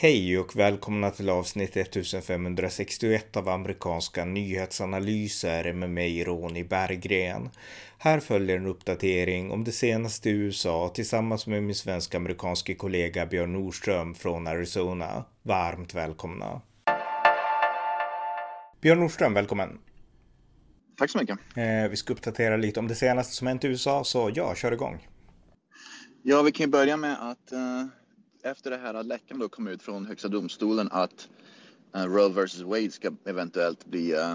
Hej och välkomna till avsnitt 1561 av amerikanska nyhetsanalyser med mig Ronny Berggren. Här följer en uppdatering om det senaste i USA tillsammans med min svensk-amerikanske kollega Björn Nordström från Arizona. Varmt välkomna! Björn Nordström, välkommen! Tack så mycket! Eh, vi ska uppdatera lite om det senaste som hänt i USA, så ja, kör igång! Ja, vi kan ju börja med att uh efter det här läckan då kom ut från Högsta domstolen att uh, Roe vs Wade ska eventuellt bli, uh,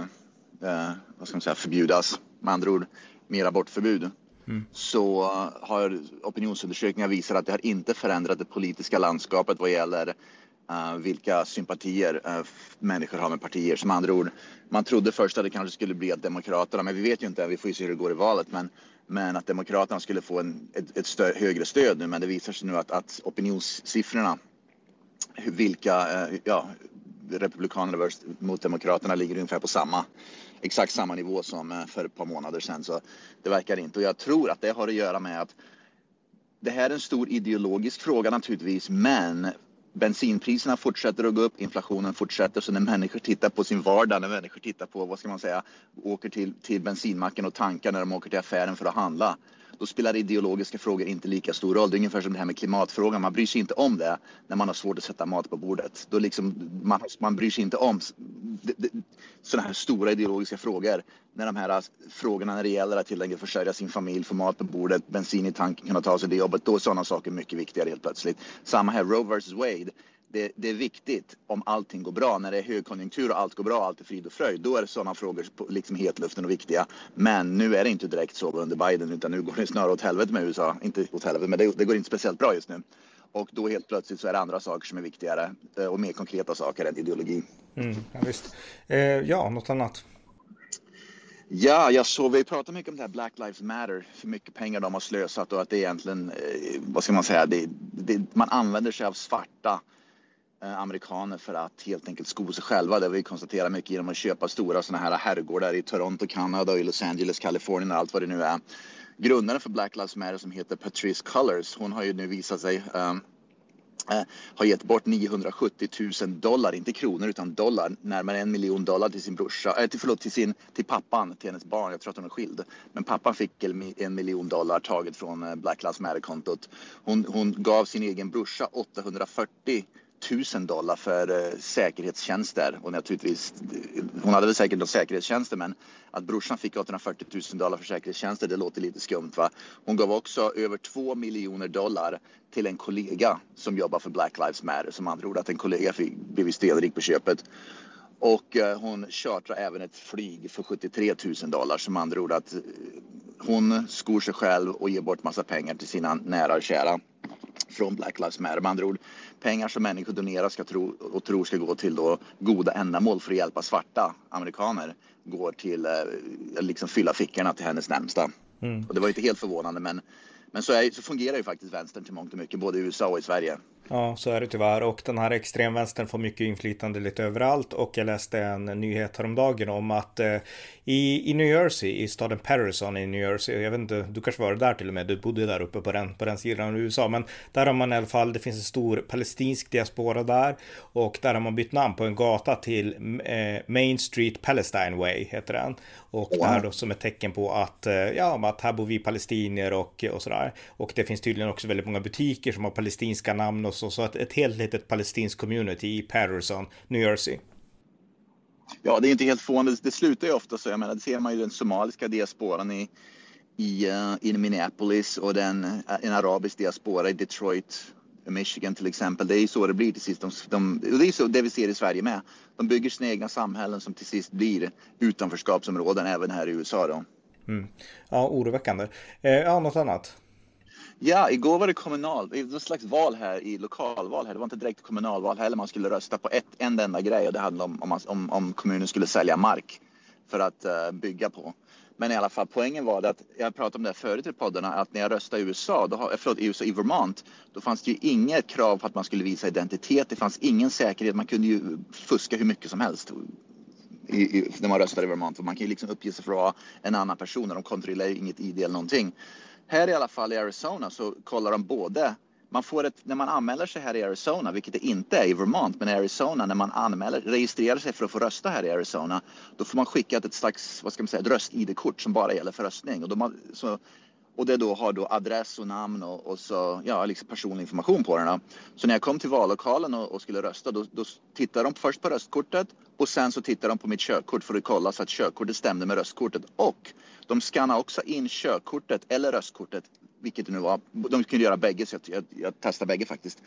uh, vad ska man säga, förbjudas. Med andra ord, mer abortförbud. Mm. Så har opinionsundersökningar visat att det har inte förändrat det politiska landskapet vad gäller vilka sympatier människor har med partier. Som andra ord, man trodde först att det kanske skulle bli att Demokraterna, men vi vet ju inte, vi får ju se hur det går i valet, men men att Demokraterna skulle få en, ett, ett stö, högre stöd nu. Men det visar sig nu att, att opinionssiffrorna, vilka eh, ja, Republikanerna mot Demokraterna ligger ungefär på samma, exakt samma nivå som eh, för ett par månader sedan. Så det verkar inte. Och jag tror att det har att göra med att det här är en stor ideologisk fråga naturligtvis, men bensinpriserna fortsätter att gå upp, inflationen fortsätter. Så när människor tittar på sin vardag, när människor tittar på, vad ska man säga, åker till, till bensinmacken och tankar när de åker till affären för att handla. Då spelar ideologiska frågor inte lika stor roll. Det är ungefär som det här med klimatfrågan. Man bryr sig inte om det när man har svårt att sätta mat på bordet. Då liksom, man, man bryr sig inte om sådana här stora ideologiska frågor. När de här äh, frågorna när det gäller att helt enkelt försörja sin familj, få mat på bordet, bensin i tanken, kunna ta sig till jobbet. Då är sådana saker mycket viktigare helt plötsligt. Samma här, Roe vs Wade det, det, är viktigt om allting går bra. När det är högkonjunktur och allt går bra, allt är frid och fröjd. Då är sådana frågor liksom hetluften och viktiga. Men nu är det inte direkt så under Biden utan nu går det snarare åt helvete med USA. Inte åt helvete, men det, det går inte speciellt bra just nu. Och då helt plötsligt så är det andra saker som är viktigare eh, och mer konkreta saker än ideologi. Mm, ja, visst. Eh, ja, något annat? Ja, jag såg, vi pratar mycket om det här Black Lives Matter, hur mycket pengar de har slösat och att det egentligen, eh, vad ska man säga, det, det, man använder sig av svarta Eh, amerikaner för att helt enkelt sko sig själva. Det har vi konstaterat mycket genom att köpa stora sådana här herrgårdar i Toronto, Kanada och i Los Angeles, Kalifornien och allt vad det nu är. Grundaren för Black Lives Matter som heter Patrice Cullors, hon har ju nu visat sig eh, eh, um, uh, har gett bort 970 000 dollar, inte kronor utan dollar, närmare en miljon dollar till sin brorsa, äh, till, förlåt, till, sin, till pappan, till hennes barn. Jag tror att hon är skild. Men pappan fick en miljon dollar taget från Black Lives Matter-kontot. Hon, hon gav sin egen brorsa 840 1000 dollar för eh, säkerhetstjänster och naturligtvis, hon hade väl säkert någon säkerhetstjänster men att brorsan fick 840 000 dollar för säkerhetstjänster det låter lite skumt va. Hon gav också över 2 miljoner dollar till en kollega som jobbar för Black Lives Matter som andra ord att en kollega fick, blev stenrik på köpet. Och eh, hon chartrar även ett flyg för 73 000 dollar som andra ord att eh, hon skor sig själv och ger bort massa pengar till sina nära och kära från Black Lives Matter. Med andra ord, pengar som människor donerar ska tro, och tror ska gå till då goda ändamål för att hjälpa svarta amerikaner går till eh, liksom fylla fickorna till hennes närmsta. Mm. Och det var inte helt förvånande men, men så, är, så fungerar ju faktiskt vänstern till mångt och mycket både i USA och i Sverige. Ja, så är det tyvärr. Och den här extremvänstern får mycket inflytande lite överallt. Och jag läste en nyhet häromdagen om att eh, i, i New Jersey, i staden Patterson i New Jersey, jag vet inte, du kanske var där till och med, du bodde där uppe på den, på den sidan av USA, men där har man i alla fall, det finns en stor palestinsk diaspora där och där har man bytt namn på en gata till eh, Main Street Palestine Way, heter den. Och det här då som ett tecken på att, eh, ja, att här bor vi palestinier och, och sådär. Och det finns tydligen också väldigt många butiker som har palestinska namn och så, så att ett helt litet palestinskt community i Patterson, New Jersey. Ja, det är inte helt fående. Det slutar ju ofta så. Jag menar, det ser man ju den somaliska diasporan i, i, uh, i Minneapolis och den, uh, en arabisk diaspora i Detroit, Michigan till exempel. Det är ju så det blir till sist. De, de, och det är så det vi ser i Sverige med. De bygger sina egna samhällen som till sist blir utanförskapsområden även här i USA. Då. Mm. Ja, oroväckande. Eh, ja, något annat? Ja, igår var det kommunal, det var ett slags val här i lokalval här. Det var inte direkt kommunalval heller. Man skulle rösta på ett, en enda grej och det handlade om, om, om, om kommunen skulle sälja mark för att uh, bygga på. Men i alla fall poängen var det att jag pratade om det förut i poddarna att när jag röstade i USA, då, eh, förlåt, i USA, i Vermont, då fanns det ju inget krav på att man skulle visa identitet. Det fanns ingen säkerhet. Man kunde ju fuska hur mycket som helst i, i, när man röstade i Vermont. För man kan ju liksom uppge sig för att vara en annan person och de kontrollerar ju inget ID eller någonting. Här i alla fall i Arizona så kollar de både man får ett, när man anmäler sig här i Arizona, vilket det inte är i Vermont, men i Arizona, när man anmäler, registrerar sig för att få rösta här i Arizona, då får man skicka ett slags, vad ska man säga, ett röst-id-kort som bara gäller för röstning. Och, de så, och det då har då adress och namn och, och så, ja, liksom personlig information på den. Så när jag kom till vallokalen och, och skulle rösta, då, då tittade de först på röstkortet och sen så tittade de på mitt körkort för att kolla så att körkortet stämde med röstkortet. Och de skannade också in körkortet eller röstkortet vilket det nu var. De kunde göra bägge så jag, jag, jag testade bägge faktiskt.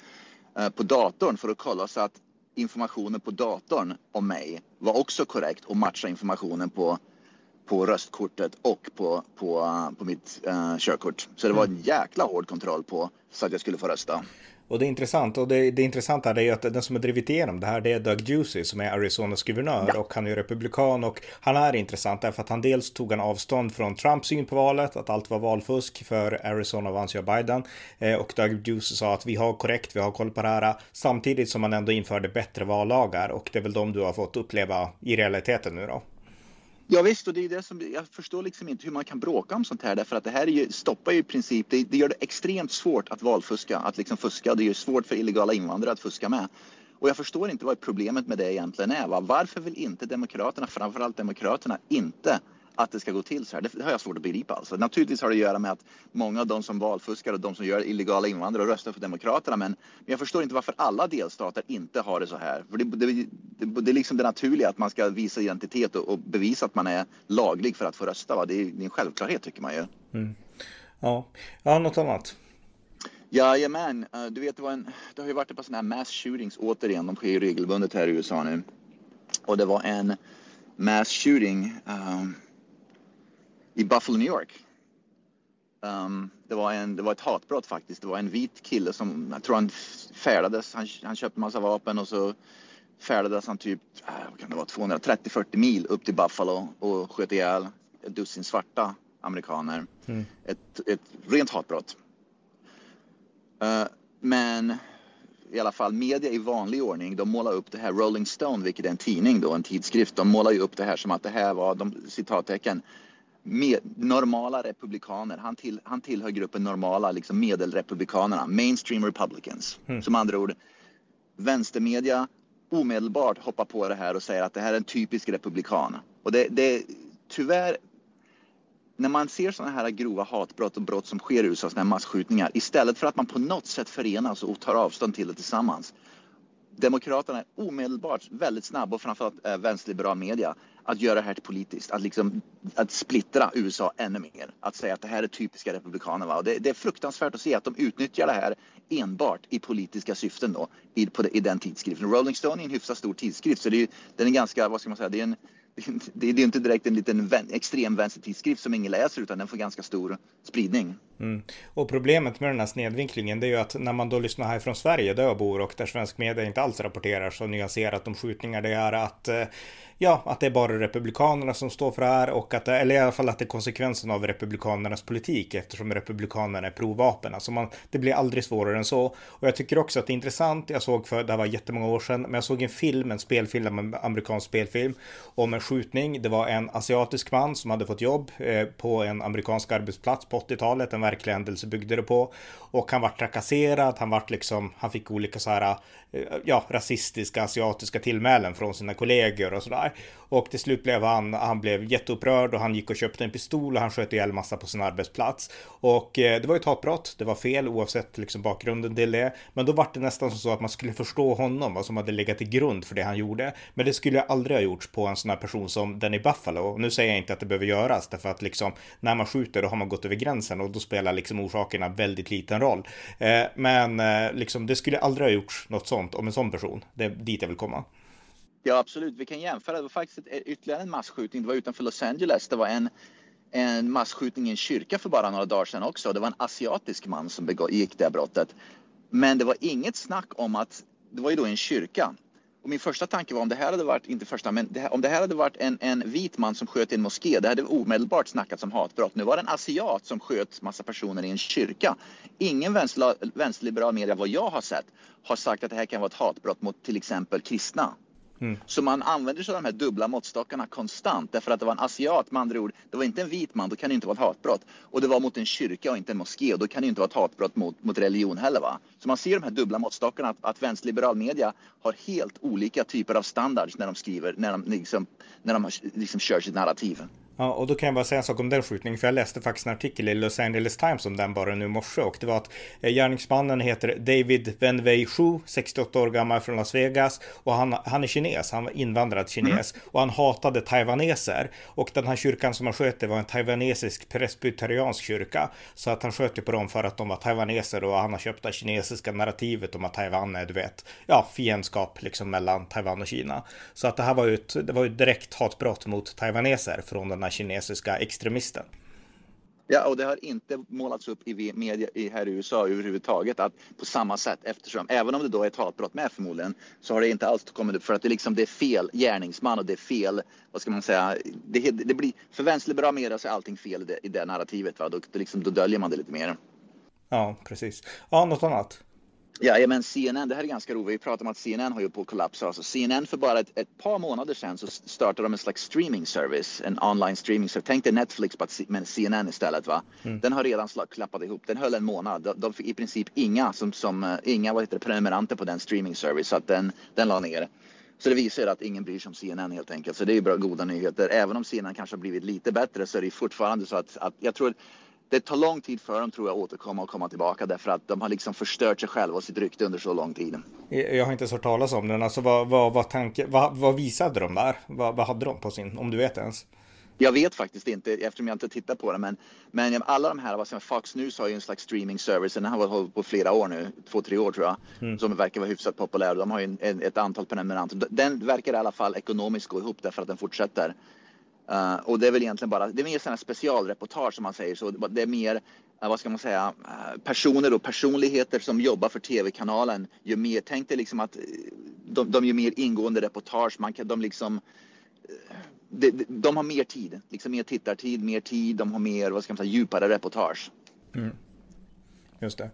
Eh, på datorn för att kolla så att informationen på datorn om mig var också korrekt och matcha informationen på, på röstkortet och på, på, på mitt uh, körkort. Så det var en jäkla hård kontroll på så att jag skulle få rösta. Och det är intressant. Och det, det intressanta är att den som har drivit igenom det här det är Doug Ducey som är Arizonas guvernör ja. och han är republikan och han är intressant därför att han dels tog en avstånd från Trumps syn på valet, att allt var valfusk för Arizona vann ju Biden eh, och Doug Ducey sa att vi har korrekt, vi har koll på det här samtidigt som man ändå införde bättre vallagar och det är väl de du har fått uppleva i realiteten nu då. Ja, visst, och det är det som jag förstår liksom inte hur man kan bråka om sånt här därför att det här är ju, stoppar ju i princip, det, det gör det extremt svårt att valfuska, att liksom fuska. Det är ju svårt för illegala invandrare att fuska med. Och jag förstår inte vad problemet med det egentligen är. Va? Varför vill inte Demokraterna, framförallt Demokraterna, inte att det ska gå till så här. Det har jag svårt att begripa. Alltså. Naturligtvis har det att göra med att många av de som valfuskar och de som gör illegala invandrare röstar för Demokraterna. Men, jag förstår inte varför alla delstater inte har det så här. För det, det, det, det är liksom det naturliga att man ska visa identitet och, och, bevisa att man är laglig för att få rösta. Va? Det, är, det är en självklarhet tycker man ju. Mm. Ja. ja, något annat? Jajamän, uh, du vet det, var en, det har ju varit ett par sådana här mass shootings återigen. De sker ju regelbundet här i USA nu. Och det var en mass shooting um, i Buffalo, New York. Um, det, var en, det var ett hatbrott faktiskt. Det var en vit kille som, jag tror han färdades, han, han köpte massa vapen och så färdades han typ, äh, vad kan det vara, 230-40 mil upp till Buffalo och sköt ihjäl ett dussin svarta amerikaner. Mm. Ett, ett rent hatbrott. Uh, men i alla fall media i vanlig ordning, de målar upp det här, Rolling Stone, vilket är en tidning då, en tidskrift, de målar ju upp det här som att det här var, de citattecken, med, normala republikaner. Han, till, han tillhör gruppen normala liksom medelrepublikanerna, mainstream republicans. Mm. Som andra ord, vänstermedia omedelbart hoppar på det här och säger att det här är en typisk republikan. Och det, det tyvärr, när man ser sådana här grova hatbrott och brott som sker i USA, sådana här massskjutningar, istället för att man på något sätt förenas och tar avstånd till det tillsammans. Demokraterna är omedelbart väldigt snabba och framförallt äh, vänsterliberal media att göra det här till politiskt, att, liksom, att splittra USA ännu mer. Att säga att det här är typiska republikaner. Va? Och det, det, är fruktansvärt att se att de utnyttjar det här enbart i politiska syften då, i, på, i den tidskriften. Rolling Stone är en hyfsat stor tidskrift så det är, den är ganska, vad ska man säga, det är en det är inte direkt en liten extrem vänstertidskrift som ingen läser utan den får ganska stor spridning. Mm. Och problemet med den här snedvinklingen det är ju att när man då lyssnar här från Sverige där jag bor och där svensk media inte alls rapporterar så nyanserat om skjutningar det är att eh, ja, att det är bara Republikanerna som står för det här och att det, eller i alla fall att det är konsekvensen av Republikanernas politik eftersom Republikanerna är provapen. Alltså man, det blir aldrig svårare än så. Och jag tycker också att det är intressant, jag såg för, det här var jättemånga år sedan, men jag såg en film, en spelfilm, en amerikansk spelfilm om en skjutning. Det var en asiatisk man som hade fått jobb eh, på en amerikansk arbetsplats på 80-talet, en märkliga händelse byggde det på. Och han vart trakasserad, han vart liksom, han fick olika så här, eh, ja, rasistiska asiatiska tillmälen från sina kollegor och sådär. Och till slut blev han, han blev jätteupprörd och han gick och köpte en pistol och han sköt ihjäl massa på sin arbetsplats. Och eh, det var ju ett hatbrott, det var fel oavsett liksom bakgrunden till det. Men då var det nästan så att man skulle förstå honom, vad som hade legat till grund för det han gjorde. Men det skulle aldrig ha gjorts på en sån här person som den i Buffalo. Och nu säger jag inte att det behöver göras, därför att liksom när man skjuter då har man gått över gränsen och då spelar liksom orsakerna väldigt liten roll. Eh, men eh, liksom det skulle aldrig ha gjorts något sånt om en sån person. Det är dit jag vill komma. Ja, absolut. Vi kan jämföra. Det var faktiskt ett, eh, ytterligare en massskjutning. Det var utanför Los Angeles. Det var en, en massskjutning i en kyrka för bara några dagar sedan också. Det var en asiatisk man som begick det brottet. Men det var inget snack om att det var ju då en kyrka. Och min första tanke var om det här hade varit, inte första, men det här, om det här hade varit en, en vit man som sköt i en moské, det hade omedelbart snackats om hatbrott. Nu var det en asiat som sköt massa personer i en kyrka. Ingen vänsterliberal media, vad jag har sett, har sagt att det här kan vara ett hatbrott mot till exempel kristna Mm. Så man använder sig av de här dubbla måttstockarna konstant därför att det var en asiat med andra ord. Det var inte en vit man, då kan det inte vara ett hatbrott. Och det var mot en kyrka och inte en moské och då kan det inte vara ett hatbrott mot, mot religion heller. Va? Så man ser de här dubbla måttstockarna att, att vänsterliberal media har helt olika typer av standards när de skriver, när de, liksom, när de liksom kör sitt narrativ. Ja, och då kan jag bara säga en sak om den skjutningen, för jag läste faktiskt en artikel i Los Angeles Times om den bara nu i morse och det var att eh, gärningsmannen heter David Wenwei Shu, 68 år gammal från Las Vegas och han, han är kines, han var invandrad kines mm. och han hatade taiwaneser och den här kyrkan som han sköt var en taiwanesisk presbyteriansk kyrka så att han sköt ju på dem för att de var taiwaneser och han har köpt det kinesiska narrativet om att Taiwan är, du vet, ja, fiendskap liksom mellan Taiwan och Kina. Så att det här var ju ett, det var ju direkt hatbrott mot taiwaneser från den här kinesiska extremisten. Ja, och det har inte målats upp i media här i USA överhuvudtaget att på samma sätt eftersom, även om det då är ett hatbrott med förmodligen, så har det inte alls kommit upp för att det liksom det är fel gärningsman och det är fel, vad ska man säga, det, det blir, för vänsterliberal media så är allting fel i det, i det narrativet, va? Då, liksom, då döljer man det lite mer. Ja, precis. Ja, något annat? Ja, men CNN, det här är ganska roligt. Vi pratar om att CNN har ju på att kollapsa. Alltså CNN för bara ett, ett, par månader sedan så startade de en slags streaming service, en online streaming service. Tänk dig Netflix men CNN istället va. Mm. Den har redan slag, klappat ihop. Den höll en månad. De, de fick i princip inga som, som uh, inga vad heter det, prenumeranter på den streaming service så att den, den la ner. Så det visar att ingen bryr sig om CNN helt enkelt. Så det är ju bra goda nyheter. Även om CNN kanske har blivit lite bättre så är det fortfarande så att, att jag tror det tar lång tid för dem tror jag att återkomma och komma tillbaka därför att de har liksom förstört sig själva och sitt rykte under så lång tid. Jag har inte ens hört talas om den. Alltså vad, vad, vad, tanke, vad, vad visade de där? Vad, vad hade de på sin, om du vet ens? Jag vet faktiskt inte eftersom jag inte tittat på det. Men, men alla de här, vad säger, Fox News har ju en slags streaming service. Den har hållit på flera år nu, två, tre år tror jag. Mm. Som verkar vara hyfsat populär. De har ju en, ett antal prenumeranter. Den verkar i alla fall ekonomiskt gå ihop därför att den fortsätter. Uh, och det är väl egentligen bara, det är mer sådana specialreportage som man säger. Så det är mer, uh, vad ska man säga, uh, personer och personligheter som jobbar för tv-kanalen. Ju mer, tänk dig liksom att de, de gör mer ingående reportage. Man kan, de liksom, de, de, de har mer tid, liksom mer tittartid, mer tid. De har mer, vad ska man säga, djupare reportage. Mm. Just det.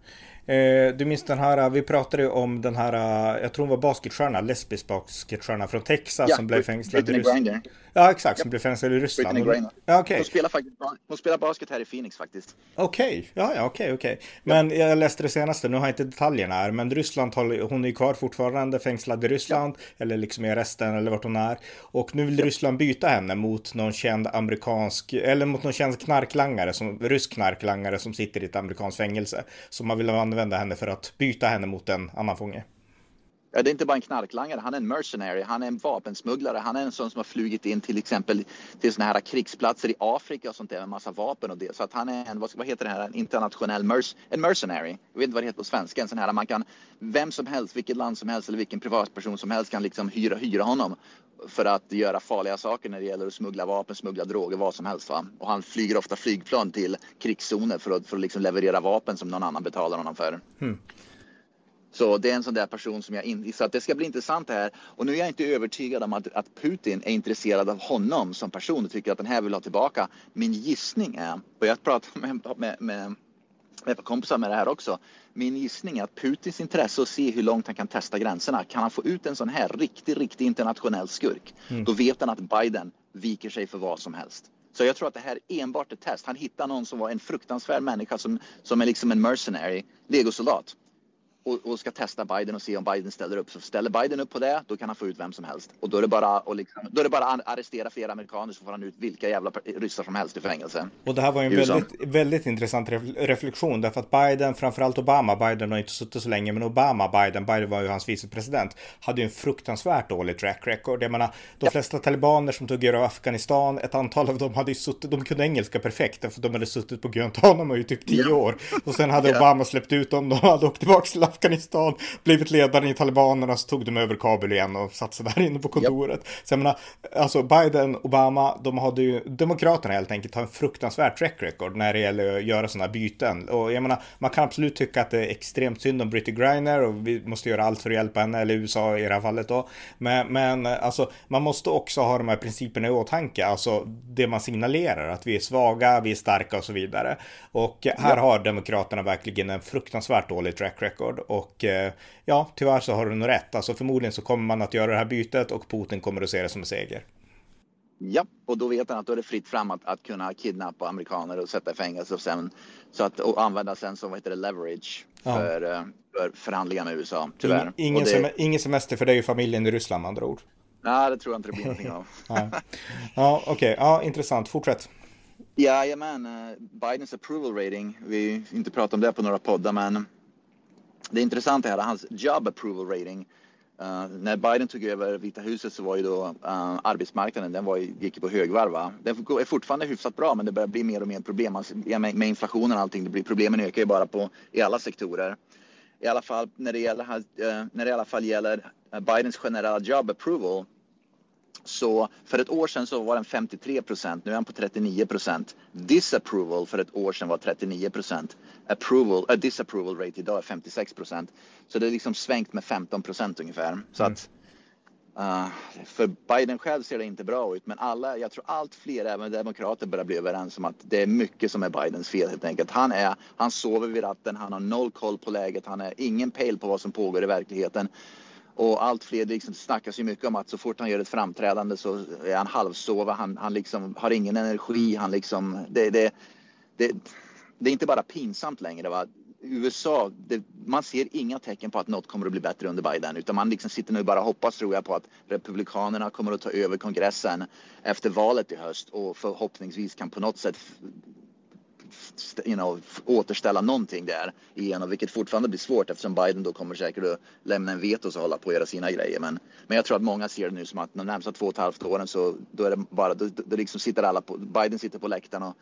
Eh, du minns den här, vi pratade ju om den här, jag tror hon var basketstjärna, lesbisk basketstjärna från Texas ja, som blev fängslad i Ryssland. Ja, exakt, som blev fängslad i Ryssland. Ja, okay. hon, spelar faktiskt, hon spelar basket här i Phoenix faktiskt. Okej, okay. ja, ja, okej, okay, okej. Men ja. jag läste det senaste, nu har jag inte detaljerna här, men Ryssland, hon är ju kvar fortfarande fängslad i Ryssland, ja. eller liksom i arresten eller vart hon är. Och nu vill ja. Ryssland byta henne mot någon känd amerikansk, eller mot någon känd knarklangare, som, rysk knarklangare som sitter i ett amerikanskt fängelse. Så man vill använda henne för att byta henne mot en annan fånge. Ja, det är inte bara en knarklangare, han är en mercenary, han är en vapensmugglare, han är en sån som har flugit in till exempel till såna här krigsplatser i Afrika och sånt där med massa vapen och det. Så att han är en, vad heter det här, en internationell merc en mercenary. Jag vet inte vad det heter på svenska, en sån här man kan, vem som helst, vilket land som helst eller vilken privatperson som helst kan liksom hyra, hyra honom för att göra farliga saker när det gäller att smuggla vapen, smuggla droger, vad som helst. Va? Och han flyger ofta flygplan till krigszoner för att, för att liksom leverera vapen som någon annan betalar honom för. Mm. Så det är en sån där person som jag inte, så att det ska bli intressant det här. Och nu är jag inte övertygad om att, att Putin är intresserad av honom som person och tycker att den här vill ha tillbaka. Min gissning är, och jag pratar med, med, med, med kompisar med det här också. Min gissning är att Putins intresse att se hur långt han kan testa gränserna. Kan han få ut en sån här riktig, riktig internationell skurk, mm. då vet han att Biden viker sig för vad som helst. Så jag tror att det här är enbart ett test. Han hittar någon som var en fruktansvärd människa som, som är liksom en mercenary, legosoldat och, och, ska testa Biden och se om Biden ställer upp. Så ställer Biden upp på det, då kan han få ut vem som helst. Och då är det bara att liksom, då är det bara arrestera fler amerikaner så får han ut vilka jävla ryssar som helst i fängelse. Och det här var ju en väldigt, väldigt intressant reflektion därför att Biden, framförallt Obama, Biden har inte suttit så länge, men Obama, Biden, Biden var ju hans vicepresident, hade ju en fruktansvärt dålig track record. Jag menar, de ja. flesta talibaner som tog över Afghanistan, ett antal av dem hade ju suttit, de kunde engelska perfekt, för de hade suttit på Guantanamo i typ tio ja. år. Och sen hade ja. Obama släppt ut dem, de hade åkt tillbaka till Afghanistan, blivit ledare i talibanerna, så tog de över Kabul igen och satte sig där inne på kontoret. Yep. Så jag menar, alltså Biden, Obama, de hade ju, Demokraterna helt enkelt har en fruktansvärd track record när det gäller att göra sådana byten. Och jag menar, man kan absolut tycka att det är extremt synd om Britty Griner och vi måste göra allt för att hjälpa henne, eller USA i det här fallet då. Men, men alltså, man måste också ha de här principerna i åtanke, alltså det man signalerar, att vi är svaga, vi är starka och så vidare. Och här ja. har Demokraterna verkligen en fruktansvärt dålig track record. Och eh, ja, tyvärr så har du nog rätt. Alltså förmodligen så kommer man att göra det här bytet och Putin kommer att se det som en seger. Ja, och då vet han att då är det fritt fram att, att kunna kidnappa amerikaner och sätta i fängelse och sen så att och använda sen som vad heter det leverage för, ja. för förhandlingar med USA. Tyvärr. Ingen, det... sem ingen semester för dig och familjen i Ryssland med andra ord. Nej, det tror jag inte det blir någonting av. ja, okej, okay. ja, intressant. Fortsätt. Jajamän, uh, Bidens approval rating. Vi har inte pratat om det på några poddar, men det intressanta är hans job approval rating. Uh, när Biden tog över Vita huset så var ju då uh, arbetsmarknaden, den var, gick på högvarv. Va? Den är fortfarande hyfsat bra, men det börjar bli mer och mer problem alltså, med, med inflationen och allting. Det blir, problemen ökar ju bara på, i alla sektorer. I alla fall när det gäller, uh, när det i alla fall gäller Bidens generella job approval så för ett år sedan så var den 53 procent, nu är han på 39 procent. Disapproval för ett år sedan var 39 procent. Approval, äh, disapproval rate idag är 56 procent. Så det är liksom svängt med 15 procent ungefär. Så mm. att uh, för Biden själv ser det inte bra ut, men alla, jag tror allt fler, även demokrater, börjar bli överens om att det är mycket som är Bidens fel helt enkelt. Han är, han sover vid ratten, han har noll koll på läget, han har ingen pejl på vad som pågår i verkligheten. Och allt fler, det liksom snackas ju mycket om att så fort han gör ett framträdande så är han halvsova, han, han liksom har ingen energi, han liksom, det, det, det, det är inte bara pinsamt längre. Va? USA, det, man ser inga tecken på att något kommer att bli bättre under Biden utan man liksom sitter nu bara och hoppas tror jag på att Republikanerna kommer att ta över kongressen efter valet i höst och förhoppningsvis kan på något sätt you know, återställa någonting där igen, vilket fortfarande blir svårt eftersom Biden då kommer säkert att lämna en veto och hålla på att göra sina grejer. Men, men jag tror att många ser det nu som att de närmsta två och ett halvt åren så då är det bara, då, då liksom sitter alla på, Biden sitter på läktaren och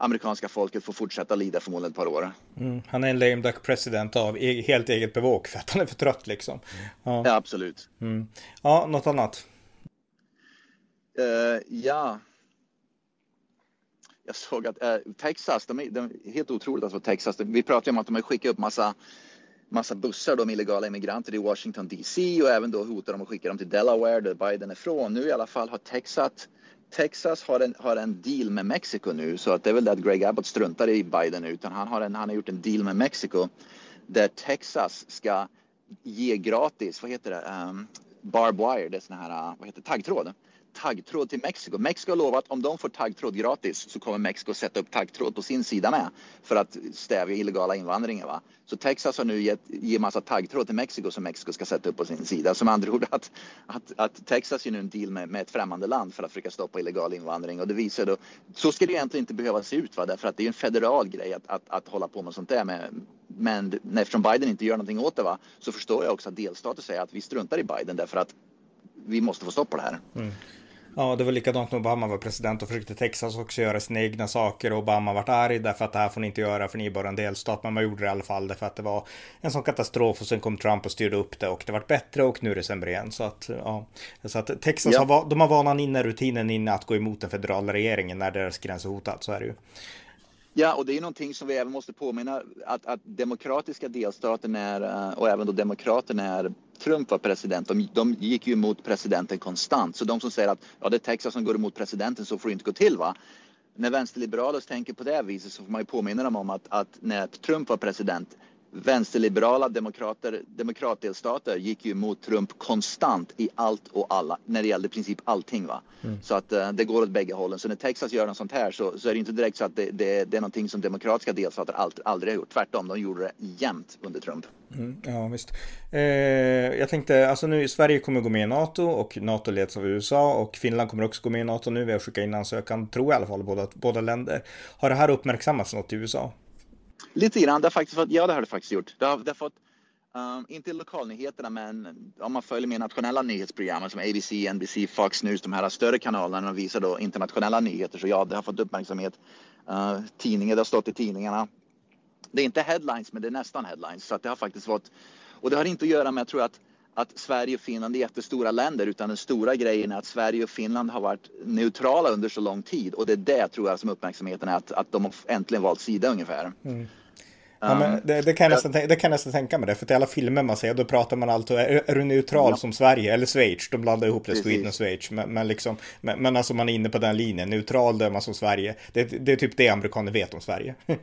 amerikanska folket får fortsätta lida förmodligen ett par år. Mm, han är en lame duck president av e helt eget bevåg för att han är för trött liksom. Ja, ja absolut. Mm. Ja, något annat? Uh, ja, jag såg att eh, Texas, de är, de är, helt otroligt alltså Texas. Vi pratade om att de har skickat upp massa, massa bussar då med illegala immigranter i Washington DC och även då hotar de att skicka dem till Delaware där Biden är från. Nu i alla fall har Texas Texas har en, har en deal med Mexiko nu så att det är väl det att Greg Abbott struntar i Biden utan han har, en, han har gjort en deal med Mexiko där Texas ska ge gratis, vad heter det, ehm, um, barb wire, det är sån här, vad heter taggtråd taggtråd till Mexiko. Mexiko har lovat att om de får taggtråd gratis så kommer Mexiko sätta upp taggtråd på sin sida med för att stävja illegala invandringen. Va? Så Texas har nu gett ge massa taggtråd till Mexiko som Mexiko ska sätta upp på sin sida. Som andra ord att, att, att Texas gör nu en deal med, med ett främmande land för att försöka stoppa illegal invandring och det visar då. Så ska det egentligen inte behöva se ut va? därför att det är en federal grej att, att, att hålla på med sånt där. Med, men eftersom Biden inte gör någonting åt det va, så förstår jag också att delstater säger att vi struntar i Biden därför att vi måste få stopp på det här. Mm. Ja, det var likadant när Obama var president och försökte Texas också göra sina egna saker och Obama vart arg därför att det här får ni inte göra för ni är bara en delstat. Men man gjorde det i alla fall därför att det var en sån katastrof och sen kom Trump och styrde upp det och det vart bättre och nu är det sämre igen. Så att, ja. Så att Texas ja. har, de har vanan inne, rutinen inne att gå emot den federala regeringen när deras gräns är hotad. Så är det ju. Ja, och det är någonting som vi även måste påminna att, att demokratiska delstater är, eh, och även då demokraterna är Trump var president, de, de gick ju emot presidenten konstant. Så de som säger att ja, det är Texas som går emot presidenten så får det inte gå till. va? När vänsterliberaler tänker på det viset så får man ju påminna dem om att, att när Trump var president vänsterliberala demokrater, demokratdelstater gick ju mot Trump konstant i allt och alla när det gällde i princip allting. Va? Mm. Så att uh, det går åt bägge hållen. Så när Texas gör något sånt här så, så är det inte direkt så att det, det, det är någonting som demokratiska delstater aldrig, aldrig har gjort. Tvärtom, de gjorde det jämt under Trump. Mm, ja visst. Eh, jag tänkte, alltså nu Sverige kommer gå med i NATO och NATO leds av USA och Finland kommer också gå med i NATO nu. Vi har skickat in ansökan, tror jag i alla fall, båda, båda länder. Har det här uppmärksammats något i USA? Lite grann. Det har faktiskt varit, ja, det har det faktiskt gjort. Det har, det har fått, um, inte lokalnyheterna, men om man följer med nationella nyhetsprogrammen som ABC, NBC, Fox News, de här större kanalerna visar då internationella nyheter. Så ja, det har fått uppmärksamhet. Uh, tidningar, det har stått i tidningarna. Det är inte headlines, men det är nästan headlines. Så att det har faktiskt varit, och det har inte att göra med, jag tror att att Sverige och Finland är jättestora länder utan den stora grejen är att Sverige och Finland har varit neutrala under så lång tid och det är det tror jag som uppmärksamheten är att, att de har äntligen valt sida ungefär. Mm. Ja, men det, det, kan jag nästan, det kan jag nästan tänka mig det, för i alla filmer man ser då pratar man alltid, är, är du neutral ja. som Sverige eller Schweiz? De blandar ihop det, Sweden och Schweiz. Men, men, liksom, men, men alltså man är inne på den linjen, neutral då är man som Sverige. Det, det är typ det amerikaner vet om Sverige.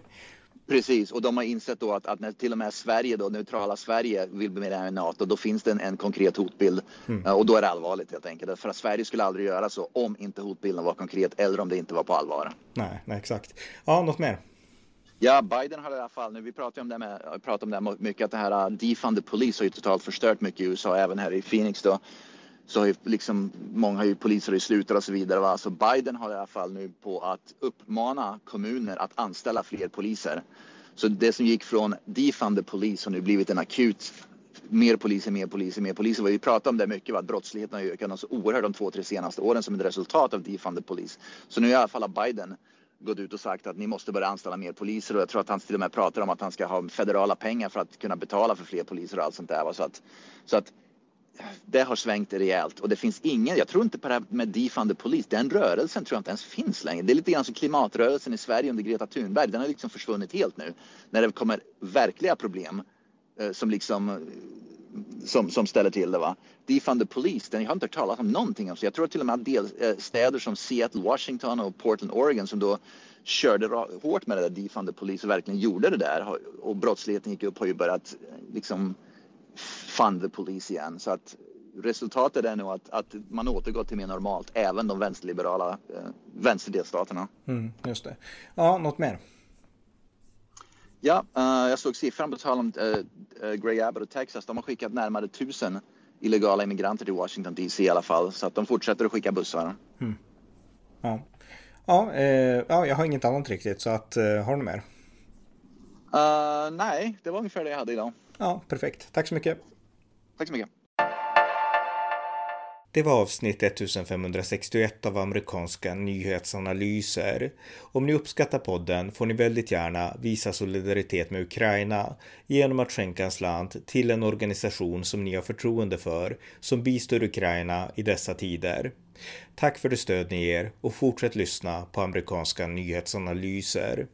Precis, och de har insett då att, att när till och med Sverige, då, neutrala Sverige, vill bli medlem i NATO, då finns det en, en konkret hotbild. Mm. Och då är det allvarligt helt enkelt. För att Sverige skulle aldrig göra så om inte hotbilden var konkret eller om det inte var på allvar. Nej, nej exakt. Ja, något mer? Ja, Biden har i alla fall nu, vi pratar om det med, pratar om det här mycket, att det här äh, defund the police har ju totalt förstört mycket i USA, även här i Phoenix då. Så har ju liksom, många har ju poliser i slutat och så vidare. Va? Så Biden har i alla fall nu på att uppmana kommuner att anställa fler poliser. Så det som gick från defund the police har nu blivit en akut mer poliser, mer poliser, mer poliser. Vi pratar om det mycket, va? att brottsligheten har ökat så oerhört de två, tre senaste åren som ett resultat av defund the police. Så nu i alla fall har Biden gått ut och sagt att ni måste börja anställa mer poliser och jag tror att han till och med pratar om att han ska ha federala pengar för att kunna betala för fler poliser och allt sånt där. Så att, så att det har svängt rejält och det finns ingen, jag tror inte på det här med defund polis, police, den rörelsen tror jag inte ens finns längre. Det är lite grann som klimatrörelsen i Sverige under Greta Thunberg, den har liksom försvunnit helt nu. När det kommer verkliga problem Eh, som liksom eh, som, som ställer till det. Va? Defund the Police, den, jag har inte hört talas om någonting om. Så jag tror till och med att delstäder eh, som Seattle, Washington och Portland, Oregon som då körde hårt med det där Defund the Police och verkligen gjorde det där och brottsligheten gick upp har ju börjat liksom fund the police igen. Så att resultatet är nog att, att man återgår till mer normalt, även de vänsterliberala eh, vänsterdelstaterna. Mm, just det. Ja, något mer? Ja, uh, jag såg siffran på tal om uh, Greg Abbott och Texas. De har skickat närmare tusen illegala immigranter till Washington DC i alla fall. Så att de fortsätter att skicka bussar. Mm. Ja, ja, eh, ja, jag har inget annat riktigt. Så att, eh, har du mer? Uh, nej, det var ungefär det jag hade idag. Ja, perfekt. Tack så mycket. Tack så mycket. Det var avsnitt 1561 av amerikanska nyhetsanalyser. Om ni uppskattar podden får ni väldigt gärna visa solidaritet med Ukraina genom att skänka en slant till en organisation som ni har förtroende för som bistår Ukraina i dessa tider. Tack för det stöd ni ger och fortsätt lyssna på amerikanska nyhetsanalyser.